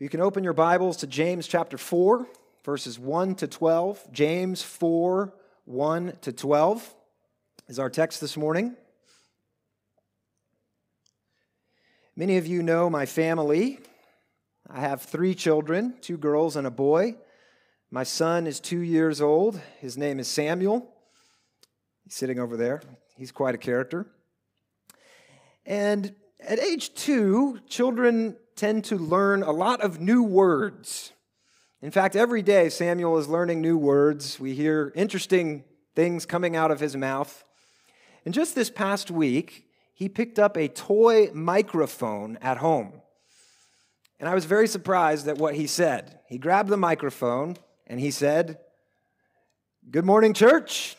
You can open your Bibles to James chapter 4, verses 1 to 12. James 4, 1 to 12 is our text this morning. Many of you know my family. I have three children two girls and a boy. My son is two years old. His name is Samuel. He's sitting over there. He's quite a character. And at age two, children tend to learn a lot of new words. In fact, every day Samuel is learning new words. We hear interesting things coming out of his mouth. And just this past week, he picked up a toy microphone at home. And I was very surprised at what he said. He grabbed the microphone and he said, Good morning, church.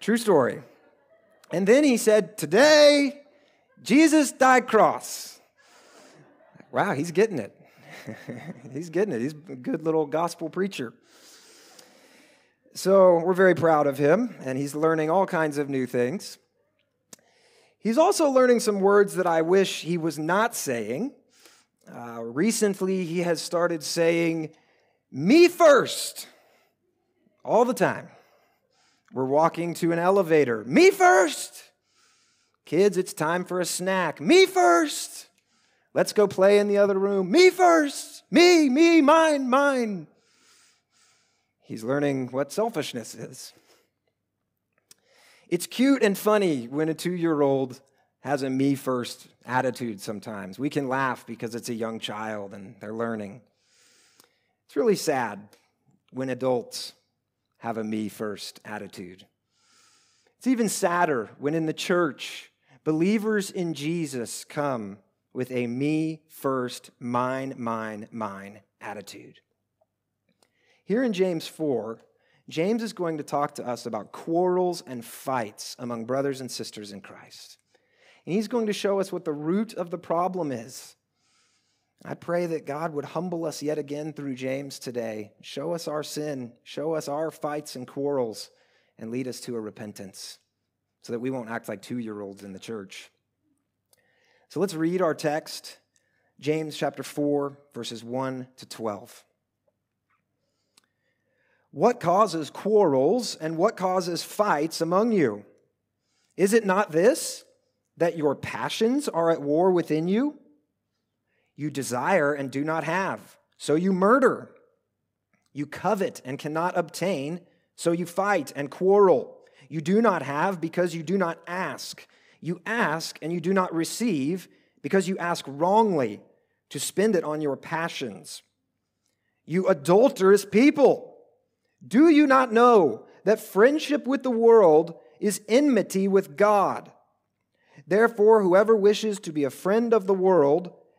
True story. And then he said, Today, Jesus died cross. Wow, he's getting it. he's getting it. He's a good little gospel preacher. So we're very proud of him, and he's learning all kinds of new things. He's also learning some words that I wish he was not saying. Uh, recently, he has started saying, Me first, all the time. We're walking to an elevator. Me first. Kids, it's time for a snack. Me first. Let's go play in the other room. Me first. Me, me, mine, mine. He's learning what selfishness is. It's cute and funny when a two year old has a me first attitude sometimes. We can laugh because it's a young child and they're learning. It's really sad when adults have a me first attitude. It's even sadder when in the church, believers in Jesus come with a me first, mine, mine, mine attitude. Here in James 4, James is going to talk to us about quarrels and fights among brothers and sisters in Christ. And he's going to show us what the root of the problem is. I pray that God would humble us yet again through James today, show us our sin, show us our fights and quarrels, and lead us to a repentance so that we won't act like two year olds in the church. So let's read our text, James chapter 4, verses 1 to 12. What causes quarrels and what causes fights among you? Is it not this, that your passions are at war within you? You desire and do not have, so you murder. You covet and cannot obtain, so you fight and quarrel. You do not have because you do not ask. You ask and you do not receive because you ask wrongly to spend it on your passions. You adulterous people, do you not know that friendship with the world is enmity with God? Therefore, whoever wishes to be a friend of the world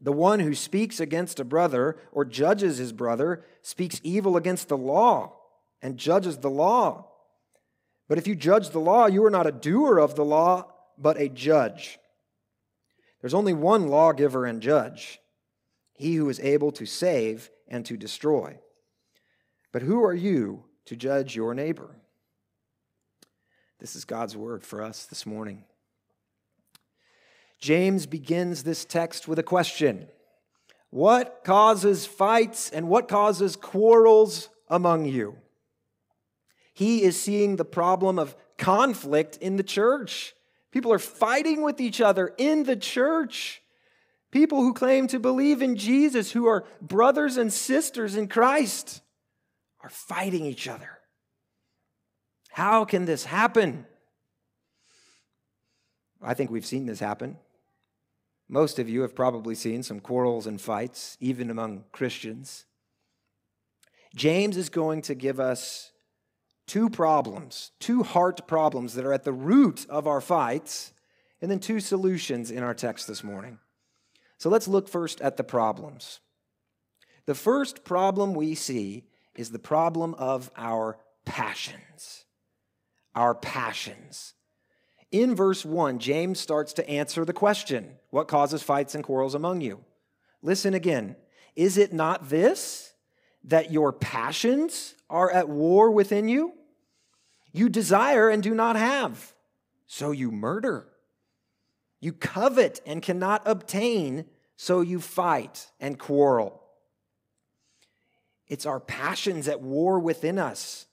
The one who speaks against a brother or judges his brother speaks evil against the law and judges the law. But if you judge the law, you are not a doer of the law, but a judge. There's only one lawgiver and judge, he who is able to save and to destroy. But who are you to judge your neighbor? This is God's word for us this morning. James begins this text with a question What causes fights and what causes quarrels among you? He is seeing the problem of conflict in the church. People are fighting with each other in the church. People who claim to believe in Jesus, who are brothers and sisters in Christ, are fighting each other. How can this happen? I think we've seen this happen. Most of you have probably seen some quarrels and fights, even among Christians. James is going to give us two problems, two heart problems that are at the root of our fights, and then two solutions in our text this morning. So let's look first at the problems. The first problem we see is the problem of our passions. Our passions. In verse 1, James starts to answer the question What causes fights and quarrels among you? Listen again. Is it not this, that your passions are at war within you? You desire and do not have, so you murder. You covet and cannot obtain, so you fight and quarrel. It's our passions at war within us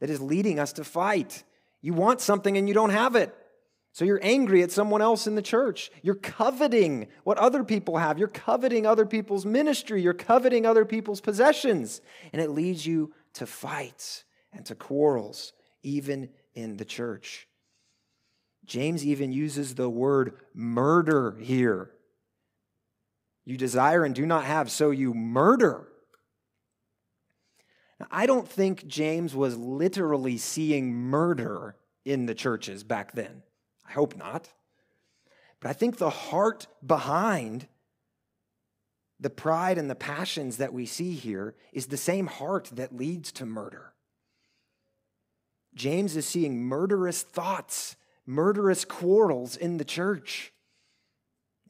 that is leading us to fight. You want something and you don't have it. So you're angry at someone else in the church. You're coveting what other people have. You're coveting other people's ministry. You're coveting other people's possessions. And it leads you to fights and to quarrels, even in the church. James even uses the word murder here. You desire and do not have, so you murder. Now, I don't think James was literally seeing murder in the churches back then. I hope not. But I think the heart behind the pride and the passions that we see here is the same heart that leads to murder. James is seeing murderous thoughts, murderous quarrels in the church.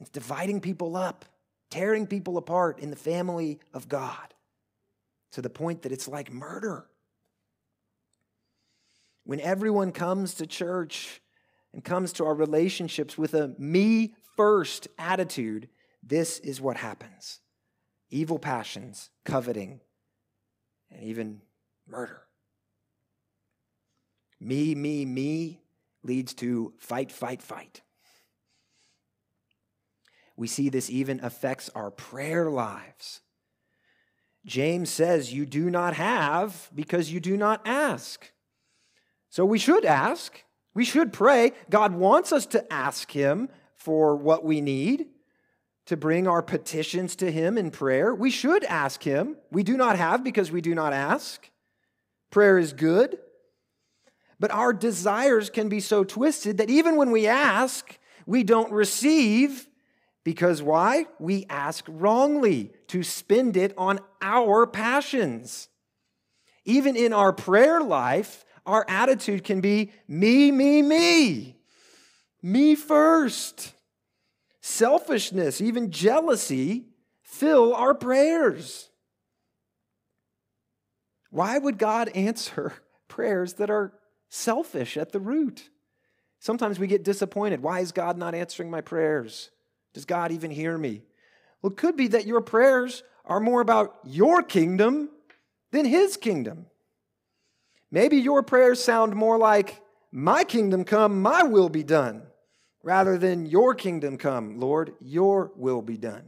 It's dividing people up, tearing people apart in the family of God to the point that it's like murder. When everyone comes to church and comes to our relationships with a me first attitude, this is what happens evil passions, coveting, and even murder. Me, me, me leads to fight, fight, fight. We see this even affects our prayer lives. James says, You do not have because you do not ask. So we should ask. We should pray. God wants us to ask Him for what we need, to bring our petitions to Him in prayer. We should ask Him. We do not have because we do not ask. Prayer is good. But our desires can be so twisted that even when we ask, we don't receive because why? We ask wrongly to spend it on our passions. Even in our prayer life, our attitude can be me, me, me. Me first. Selfishness, even jealousy, fill our prayers. Why would God answer prayers that are selfish at the root? Sometimes we get disappointed. Why is God not answering my prayers? Does God even hear me? Well, it could be that your prayers are more about your kingdom than His kingdom. Maybe your prayers sound more like, My kingdom come, my will be done, rather than Your kingdom come, Lord, Your will be done.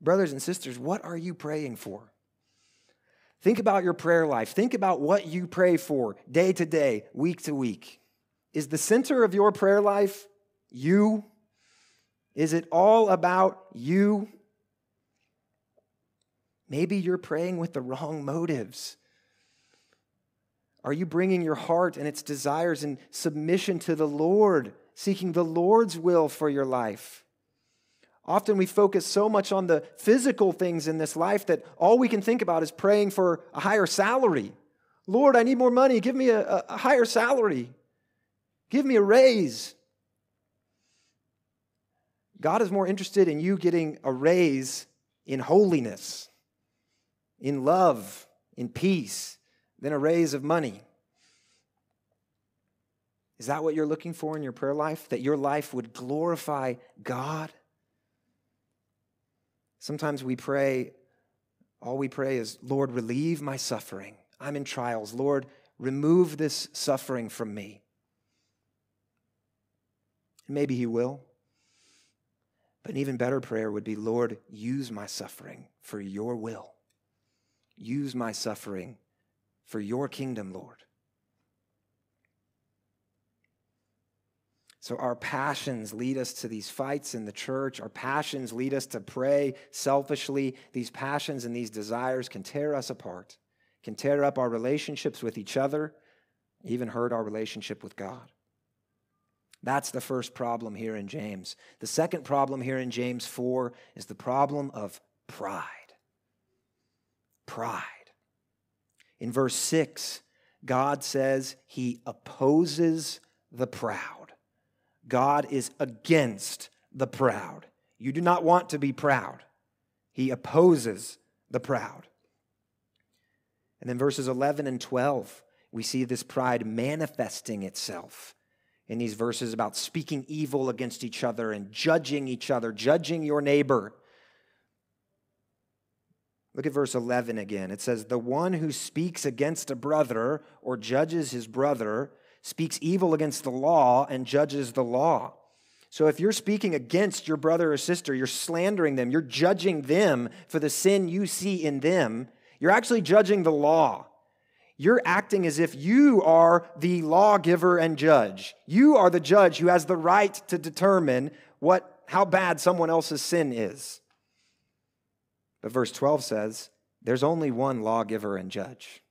Brothers and sisters, what are you praying for? Think about your prayer life. Think about what you pray for day to day, week to week. Is the center of your prayer life you? Is it all about you? Maybe you're praying with the wrong motives. Are you bringing your heart and its desires in submission to the Lord, seeking the Lord's will for your life? Often we focus so much on the physical things in this life that all we can think about is praying for a higher salary. Lord, I need more money. Give me a, a higher salary. Give me a raise. God is more interested in you getting a raise in holiness in love, in peace, than a raise of money. Is that what you're looking for in your prayer life? That your life would glorify God? Sometimes we pray, all we pray is, Lord, relieve my suffering. I'm in trials. Lord, remove this suffering from me. maybe He will. But an even better prayer would be Lord, use my suffering for your will. Use my suffering for your kingdom, Lord. So, our passions lead us to these fights in the church. Our passions lead us to pray selfishly. These passions and these desires can tear us apart, can tear up our relationships with each other, even hurt our relationship with God. That's the first problem here in James. The second problem here in James 4 is the problem of pride. Pride. In verse 6, God says he opposes the proud. God is against the proud. You do not want to be proud. He opposes the proud. And then verses 11 and 12, we see this pride manifesting itself in these verses about speaking evil against each other and judging each other, judging your neighbor. Look at verse 11 again. It says, The one who speaks against a brother or judges his brother speaks evil against the law and judges the law. So if you're speaking against your brother or sister, you're slandering them, you're judging them for the sin you see in them, you're actually judging the law. You're acting as if you are the lawgiver and judge. You are the judge who has the right to determine what, how bad someone else's sin is. But verse 12 says, there's only one lawgiver and judge,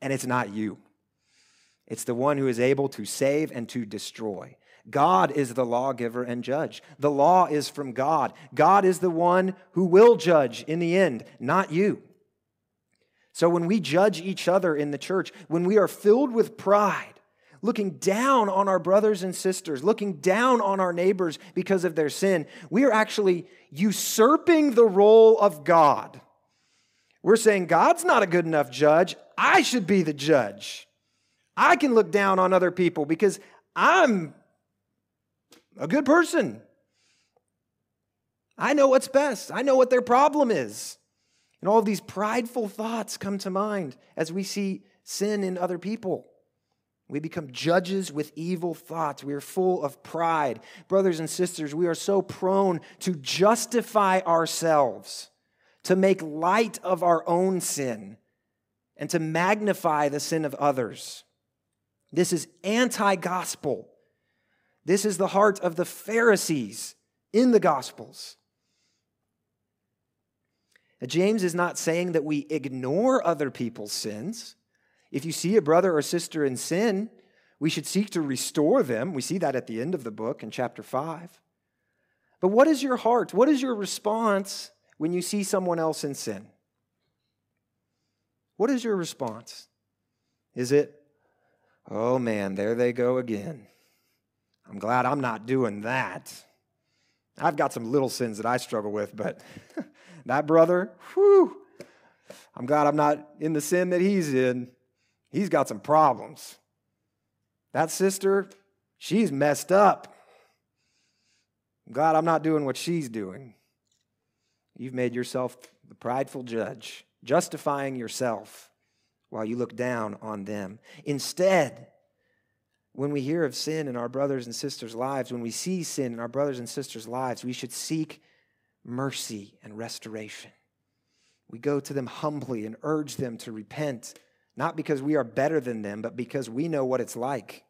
and it's not you. It's the one who is able to save and to destroy. God is the lawgiver and judge. The law is from God. God is the one who will judge in the end, not you. So when we judge each other in the church, when we are filled with pride, looking down on our brothers and sisters, looking down on our neighbors because of their sin, we are actually usurping the role of God. We're saying, God's not a good enough judge. I should be the judge. I can look down on other people because I'm a good person. I know what's best. I know what their problem is. And all of these prideful thoughts come to mind as we see sin in other people. We become judges with evil thoughts. We are full of pride. Brothers and sisters, we are so prone to justify ourselves, to make light of our own sin, and to magnify the sin of others. This is anti gospel. This is the heart of the Pharisees in the Gospels. James is not saying that we ignore other people's sins. If you see a brother or sister in sin, we should seek to restore them. We see that at the end of the book in chapter 5. But what is your heart? What is your response when you see someone else in sin? What is your response? Is it, Oh man, there they go again. I'm glad I'm not doing that. I've got some little sins that I struggle with, but that brother, whew, I'm glad I'm not in the sin that he's in. He's got some problems. That sister, she's messed up. I'm glad I'm not doing what she's doing. You've made yourself the prideful judge, justifying yourself while you look down on them. Instead, when we hear of sin in our brothers and sisters' lives, when we see sin in our brothers and sisters' lives, we should seek mercy and restoration. We go to them humbly and urge them to repent, not because we are better than them, but because we know what it's like.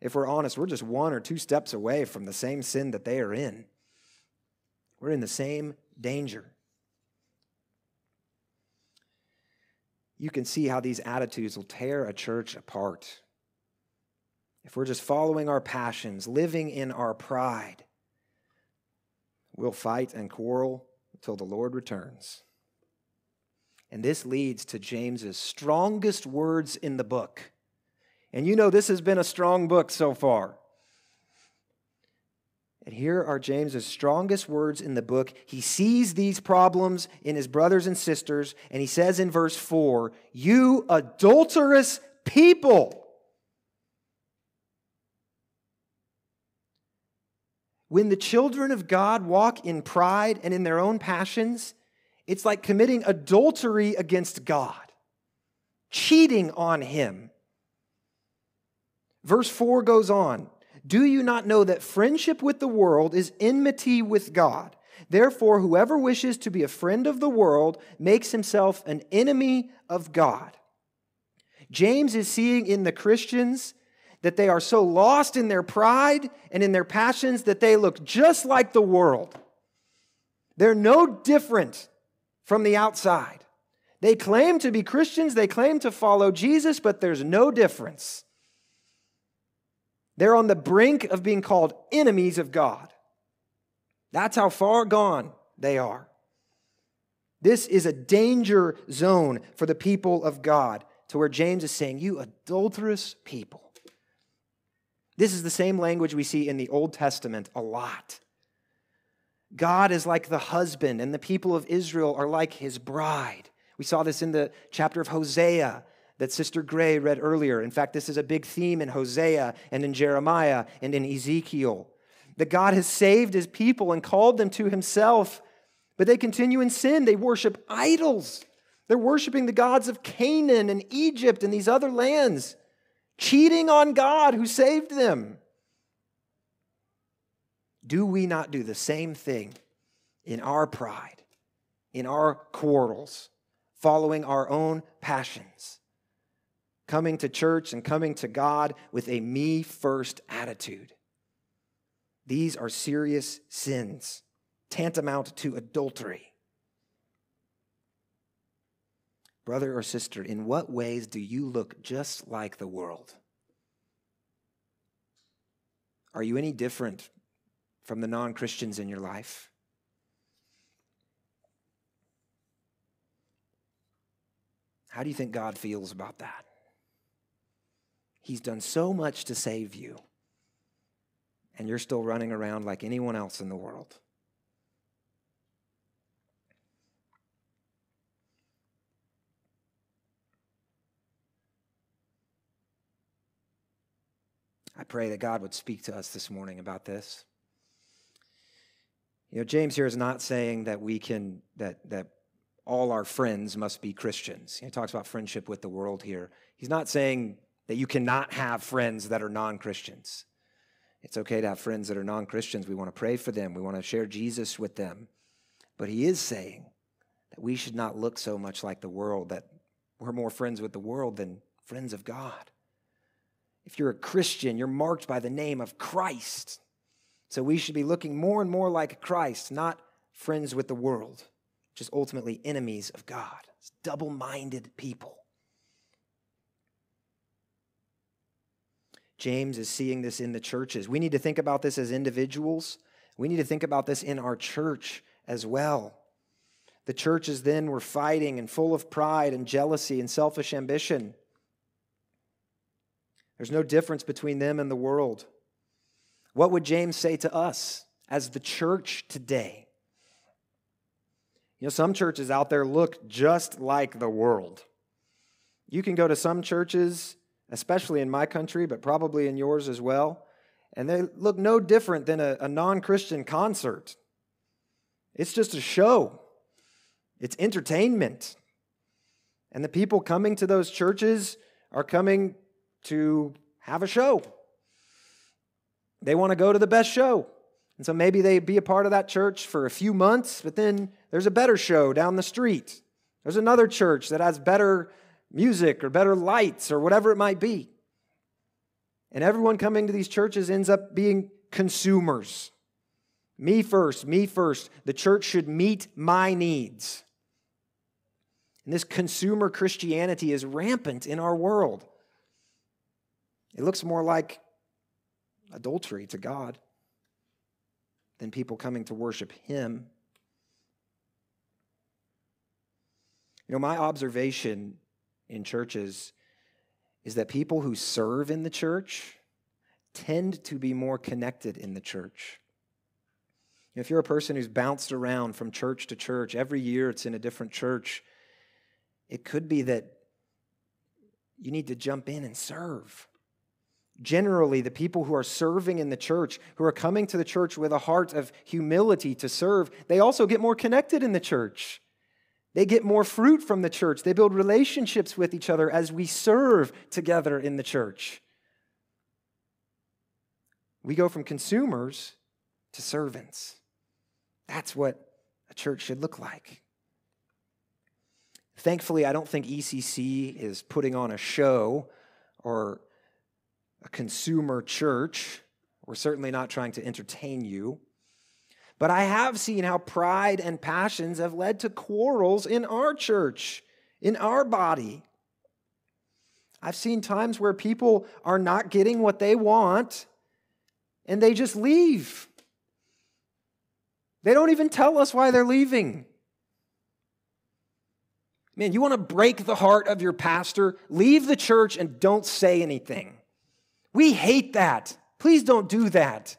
If we're honest, we're just one or two steps away from the same sin that they are in. We're in the same danger. you can see how these attitudes will tear a church apart. If we're just following our passions, living in our pride, we'll fight and quarrel until the Lord returns. And this leads to James's strongest words in the book. And you know, this has been a strong book so far. And here are James's strongest words in the book. He sees these problems in his brothers and sisters, and he says in verse 4 You adulterous people. When the children of God walk in pride and in their own passions, it's like committing adultery against God, cheating on Him. Verse 4 goes on Do you not know that friendship with the world is enmity with God? Therefore, whoever wishes to be a friend of the world makes himself an enemy of God. James is seeing in the Christians that they are so lost in their pride and in their passions that they look just like the world. They're no different from the outside. They claim to be Christians, they claim to follow Jesus, but there's no difference. They're on the brink of being called enemies of God. That's how far gone they are. This is a danger zone for the people of God, to where James is saying, You adulterous people. This is the same language we see in the Old Testament a lot. God is like the husband, and the people of Israel are like his bride. We saw this in the chapter of Hosea that Sister Gray read earlier. In fact, this is a big theme in Hosea and in Jeremiah and in Ezekiel that God has saved his people and called them to himself, but they continue in sin. They worship idols. They're worshiping the gods of Canaan and Egypt and these other lands, cheating on God who saved them. Do we not do the same thing in our pride, in our quarrels, following our own passions, coming to church and coming to God with a me first attitude? These are serious sins, tantamount to adultery. Brother or sister, in what ways do you look just like the world? Are you any different from the non Christians in your life? How do you think God feels about that? He's done so much to save you and you're still running around like anyone else in the world. I pray that God would speak to us this morning about this. You know, James here is not saying that we can, that, that all our friends must be Christians. He talks about friendship with the world here. He's not saying that you cannot have friends that are non Christians. It's okay to have friends that are non Christians. We want to pray for them, we want to share Jesus with them. But he is saying that we should not look so much like the world, that we're more friends with the world than friends of God. If you're a Christian, you're marked by the name of Christ. So we should be looking more and more like Christ, not friends with the world, which is ultimately enemies of God. It's double minded people. James is seeing this in the churches. We need to think about this as individuals. We need to think about this in our church as well. The churches then were fighting and full of pride and jealousy and selfish ambition. There's no difference between them and the world. What would James say to us as the church today? You know, some churches out there look just like the world. You can go to some churches especially in my country, but probably in yours as well. And they look no different than a, a non Christian concert. It's just a show, it's entertainment. And the people coming to those churches are coming to have a show. They want to go to the best show. And so maybe they be a part of that church for a few months, but then there's a better show down the street. There's another church that has better music or better lights or whatever it might be. And everyone coming to these churches ends up being consumers. Me first, me first. The church should meet my needs. And this consumer Christianity is rampant in our world. It looks more like adultery to God than people coming to worship Him. You know, my observation in churches is that people who serve in the church tend to be more connected in the church. If you're a person who's bounced around from church to church, every year it's in a different church, it could be that you need to jump in and serve. Generally, the people who are serving in the church, who are coming to the church with a heart of humility to serve, they also get more connected in the church. They get more fruit from the church. They build relationships with each other as we serve together in the church. We go from consumers to servants. That's what a church should look like. Thankfully, I don't think ECC is putting on a show or a consumer church. We're certainly not trying to entertain you. But I have seen how pride and passions have led to quarrels in our church, in our body. I've seen times where people are not getting what they want and they just leave. They don't even tell us why they're leaving. Man, you want to break the heart of your pastor? Leave the church and don't say anything. We hate that. Please don't do that.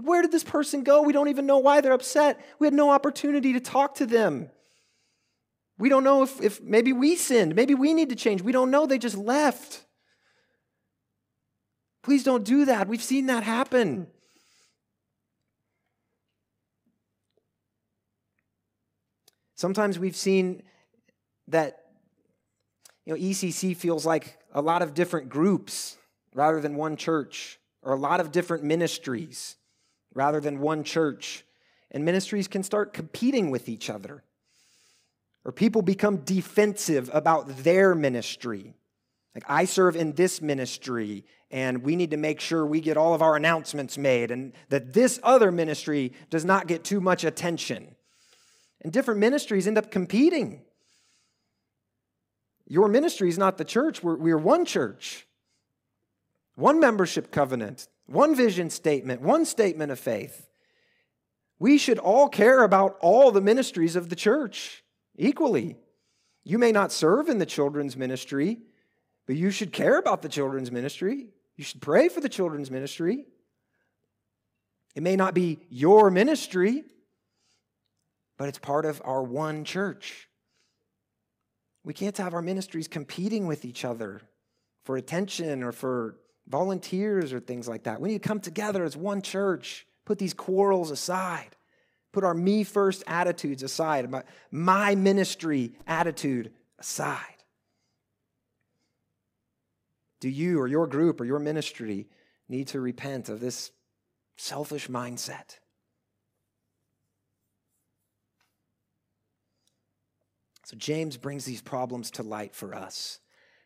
Where did this person go? We don't even know why they're upset. We had no opportunity to talk to them. We don't know if, if maybe we sinned. Maybe we need to change. We don't know. They just left. Please don't do that. We've seen that happen. Sometimes we've seen that you know ECC feels like a lot of different groups rather than one church or a lot of different ministries rather than one church. And ministries can start competing with each other or people become defensive about their ministry. Like I serve in this ministry and we need to make sure we get all of our announcements made and that this other ministry does not get too much attention. And different ministries end up competing. Your ministry is not the church. We're, we're one church, one membership covenant, one vision statement, one statement of faith. We should all care about all the ministries of the church equally. You may not serve in the children's ministry, but you should care about the children's ministry. You should pray for the children's ministry. It may not be your ministry, but it's part of our one church. We can't have our ministries competing with each other for attention or for volunteers or things like that. We need to come together as one church, put these quarrels aside, put our me first attitudes aside, my, my ministry attitude aside. Do you or your group or your ministry need to repent of this selfish mindset? So James brings these problems to light for us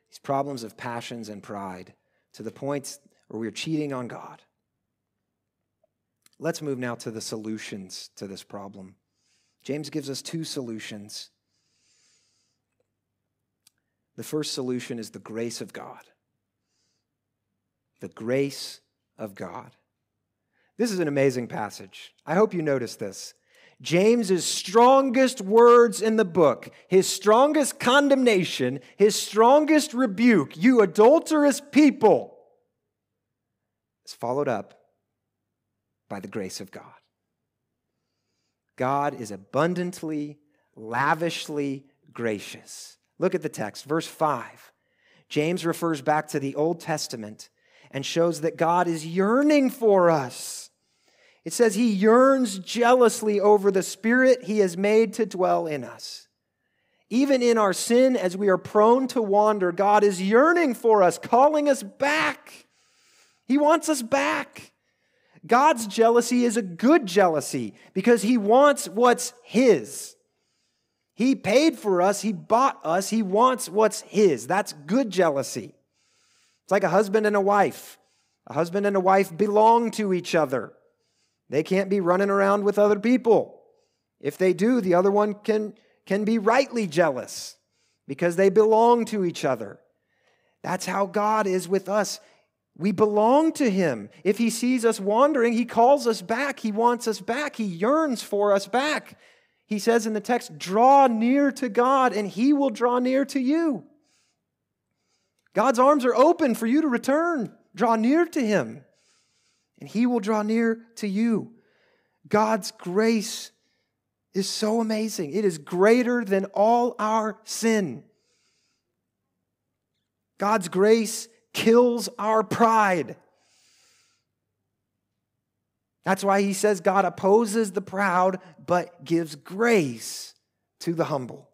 these problems of passions and pride to the point where we're cheating on God. Let's move now to the solutions to this problem. James gives us two solutions. The first solution is the grace of God. The grace of God. This is an amazing passage. I hope you notice this. James's strongest words in the book, his strongest condemnation, his strongest rebuke, you adulterous people, is followed up by the grace of God. God is abundantly, lavishly gracious. Look at the text, verse 5. James refers back to the Old Testament and shows that God is yearning for us. It says he yearns jealously over the spirit he has made to dwell in us. Even in our sin, as we are prone to wander, God is yearning for us, calling us back. He wants us back. God's jealousy is a good jealousy because he wants what's his. He paid for us, he bought us, he wants what's his. That's good jealousy. It's like a husband and a wife. A husband and a wife belong to each other. They can't be running around with other people. If they do, the other one can, can be rightly jealous because they belong to each other. That's how God is with us. We belong to Him. If He sees us wandering, He calls us back. He wants us back. He yearns for us back. He says in the text, draw near to God, and He will draw near to you. God's arms are open for you to return. Draw near to Him and he will draw near to you. God's grace is so amazing. It is greater than all our sin. God's grace kills our pride. That's why he says God opposes the proud, but gives grace to the humble.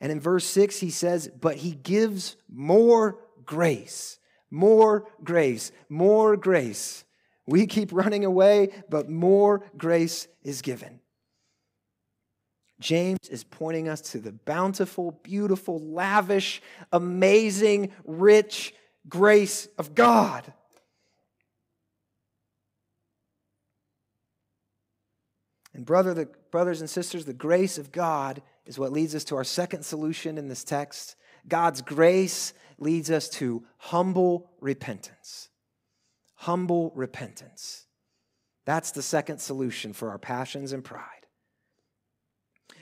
And in verse 6, he says, But he gives more grace, more grace, more grace We keep running away, but more grace is given. James is pointing us to the bountiful, beautiful, lavish, amazing, rich grace of God. And brother, the, brothers and sisters, the grace of God is what leads us to our second solution in this text. God's grace leads us to humble repentance. Humble repentance. That's the second solution for our passions and pride.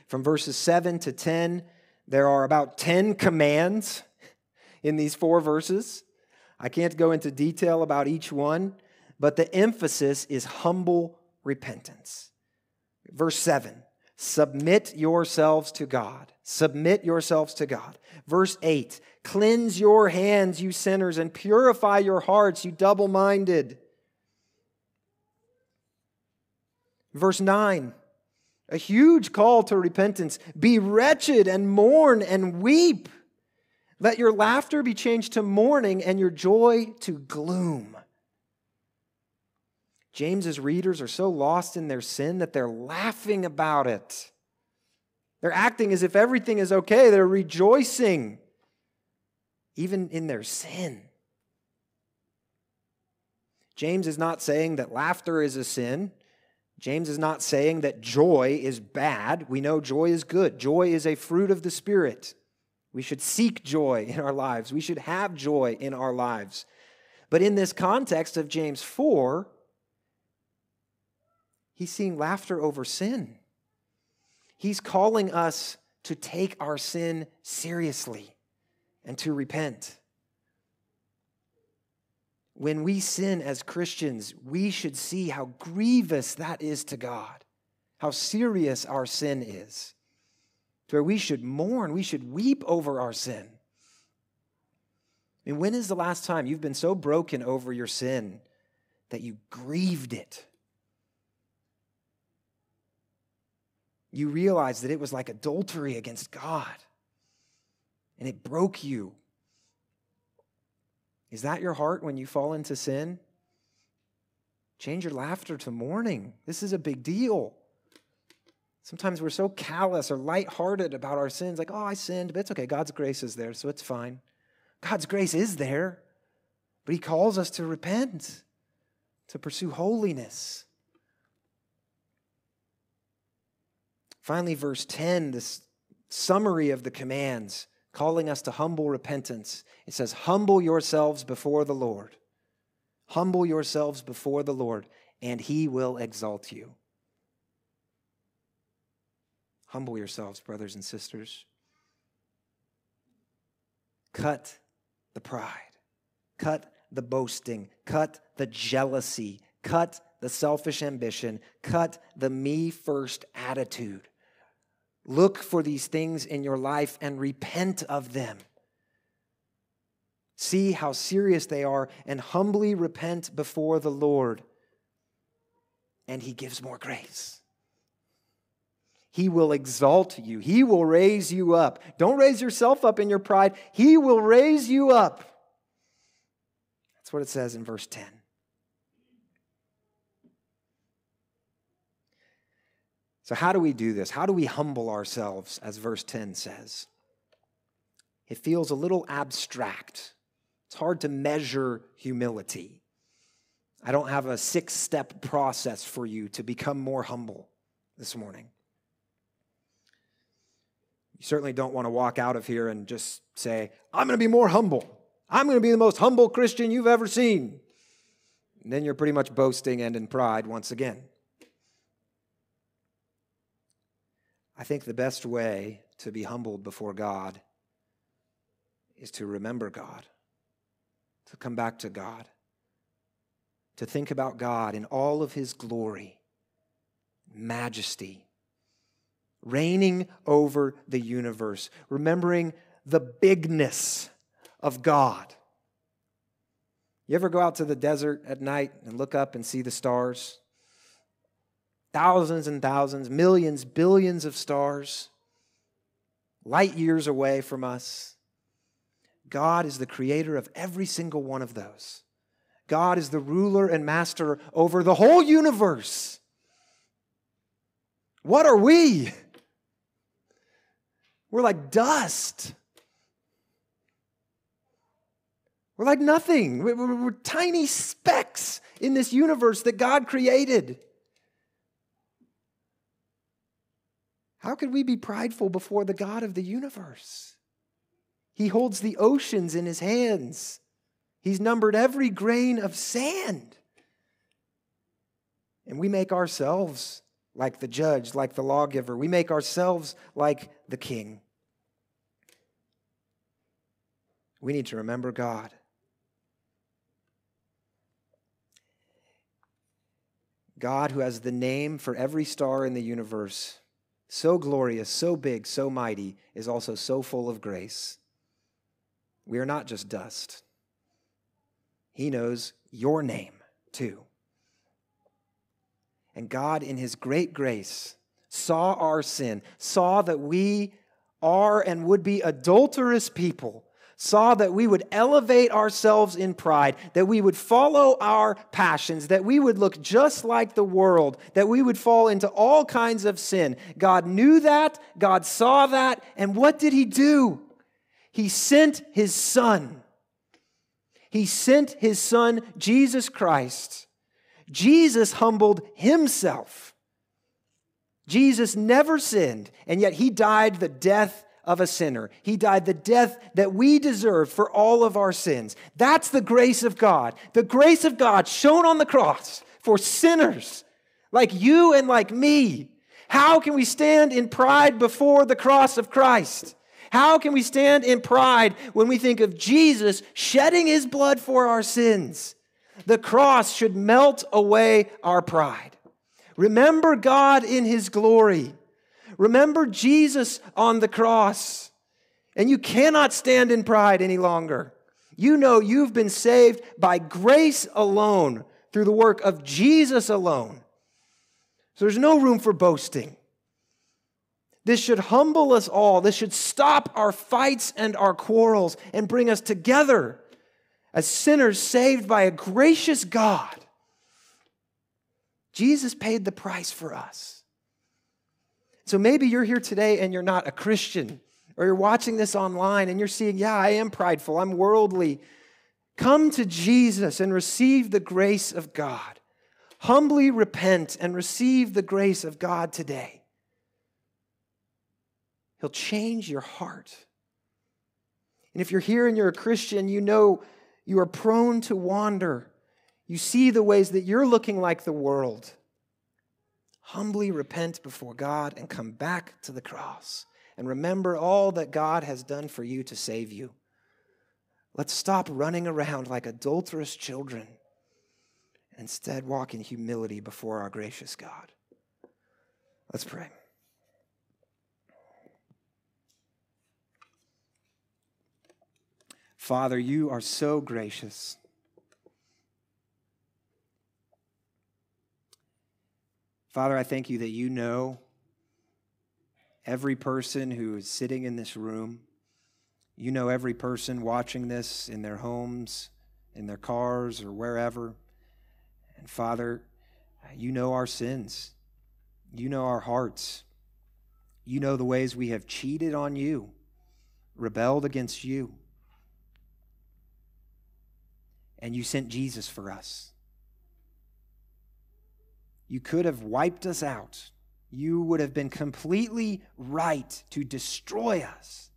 From verses 7 to 10, there are about 10 commands in these four verses. I can't go into detail about each one, but the emphasis is humble repentance. Verse 7 Submit yourselves to God. Submit yourselves to God. Verse 8 Cleanse your hands, you sinners, and purify your hearts, you double minded. Verse 9 a huge call to repentance. Be wretched and mourn and weep. Let your laughter be changed to mourning and your joy to gloom. James's readers are so lost in their sin that they're laughing about it. They're acting as if everything is okay. They're rejoicing, even in their sin. James is not saying that laughter is a sin. James is not saying that joy is bad. We know joy is good. Joy is a fruit of the Spirit. We should seek joy in our lives. We should have joy in our lives. But in this context of James 4, he's seeing laughter over sin. He's calling us to take our sin seriously and to repent when we sin as Christians, we should see how grievous that is to God, how serious our sin is, where we should mourn, we should weep over our sin. I mean, when is the last time you've been so broken over your sin that you grieved it? You realized that it was like adultery against God and it broke you is that your heart when you fall into sin? Change your laughter to mourning. This is a big deal. Sometimes we're so callous or lighthearted about our sins, like, oh, I sinned, but it's okay. God's grace is there, so it's fine. God's grace is there, but He calls us to repent, to pursue holiness. Finally, verse 10, this summary of the commands calling us to humble repentance. It says, Humble yourselves before the Lord. Humble yourselves before the Lord, and he will exalt you. Humble yourselves, brothers and sisters. Cut the pride, cut the boasting, cut the jealousy, cut the selfish ambition, cut the me first attitude. Look for these things in your life and repent of them. See how serious they are and humbly repent before the Lord. And He gives more grace. He will exalt you, He will raise you up. Don't raise yourself up in your pride, He will raise you up. That's what it says in verse 10. So, how do we do this? How do we humble ourselves, as verse 10 says? It feels a little abstract. It's hard to measure humility. I don't have a six step process for you to become more humble this morning. You certainly don't want to walk out of here and just say, I'm going to be more humble. I'm going to be the most humble Christian you've ever seen. And then you're pretty much boasting and in pride once again. I think the best way to be humbled before God is to remember God, to come back to God, to think about God in all of his glory, majesty, reigning over the universe, remembering the bigness of God. You ever go out to the desert at night and look up and see the stars? Thousands and thousands, millions, billions of stars, light years away from us. God is the creator of every single one of those. God is the ruler and master over the whole universe. What are we? We're like dust. We're like nothing. We're, we're, we're, tiny specks in this universe that God created. How could we be prideful before the God of the universe? He holds the oceans in his hands. He's numbered every grain of sand. And we make ourselves like the judge, like the lawgiver. We make ourselves like the king. We need to remember God. God, who has the name for every star in the universe, so glorious, so big, so mighty, is also so full of grace. We are not just dust. He knows your name too. And God, in His great grace, saw our sin, saw that we are and would be adulterous people saw that we would elevate ourselves in pride, that we would follow our passions, that we would look just like the world, that we would fall into all kinds of sin. God knew that, God saw that, and what did He do? He sent His Son. He sent His Son, Jesus Christ. Jesus humbled Himself. Jesus never sinned, and yet He died the death of a sinner. He died the death that we deserve for all of our sins. That's the grace of God. The grace of God shown on the cross for sinners like you and like me. How can we stand in pride before the cross of Christ? How can we stand in pride when we think of Jesus shedding his blood for our sins? The cross should melt away our pride. Remember God in his glory. Remember Jesus on the cross. And you cannot stand in pride any longer. You know you've been saved by grace alone, through the work of Jesus alone. So there's no room for boasting. This should humble us all. This should stop our fights and our quarrels and bring us together as sinners saved by a gracious God. Jesus paid the price for us. So maybe you're here today and you're not a Christian, or you're watching this online and you're seeing, yeah, I am prideful, I'm worldly. Come to Jesus and receive the grace of God. Humbly repent and receive the grace of God today. He'll change your heart. And if you're here and you're a Christian, you know you are prone to wander. You see the ways that you're looking like the world humbly repent before God and come back to the cross and remember all that God has done for you to save you. Let's stop running around like adulterous children and instead walk in humility before our gracious God. Let's pray. Father, you are so gracious. Father, I thank you that you know every person who is sitting in this room. You know every person watching this in their homes, in their cars, or wherever. And Father, you know our sins. You know our hearts. You know the ways we have cheated on you, rebelled against you. And you sent Jesus for us. You could have wiped us out. You would have been completely right to destroy us,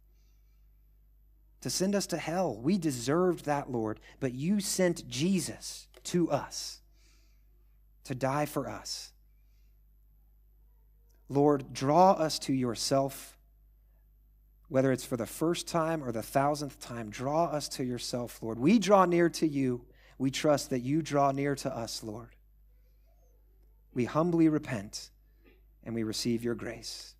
to send us to hell. We deserved that, Lord, but you sent Jesus to us to die for us. Lord, draw us to yourself, whether it's for the first time or the thousandth time. Draw us to yourself, Lord. We draw near to you. We trust that you draw near to us, Lord we humbly repent and we receive your grace.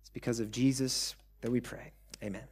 It's because of Jesus that we pray. Amen.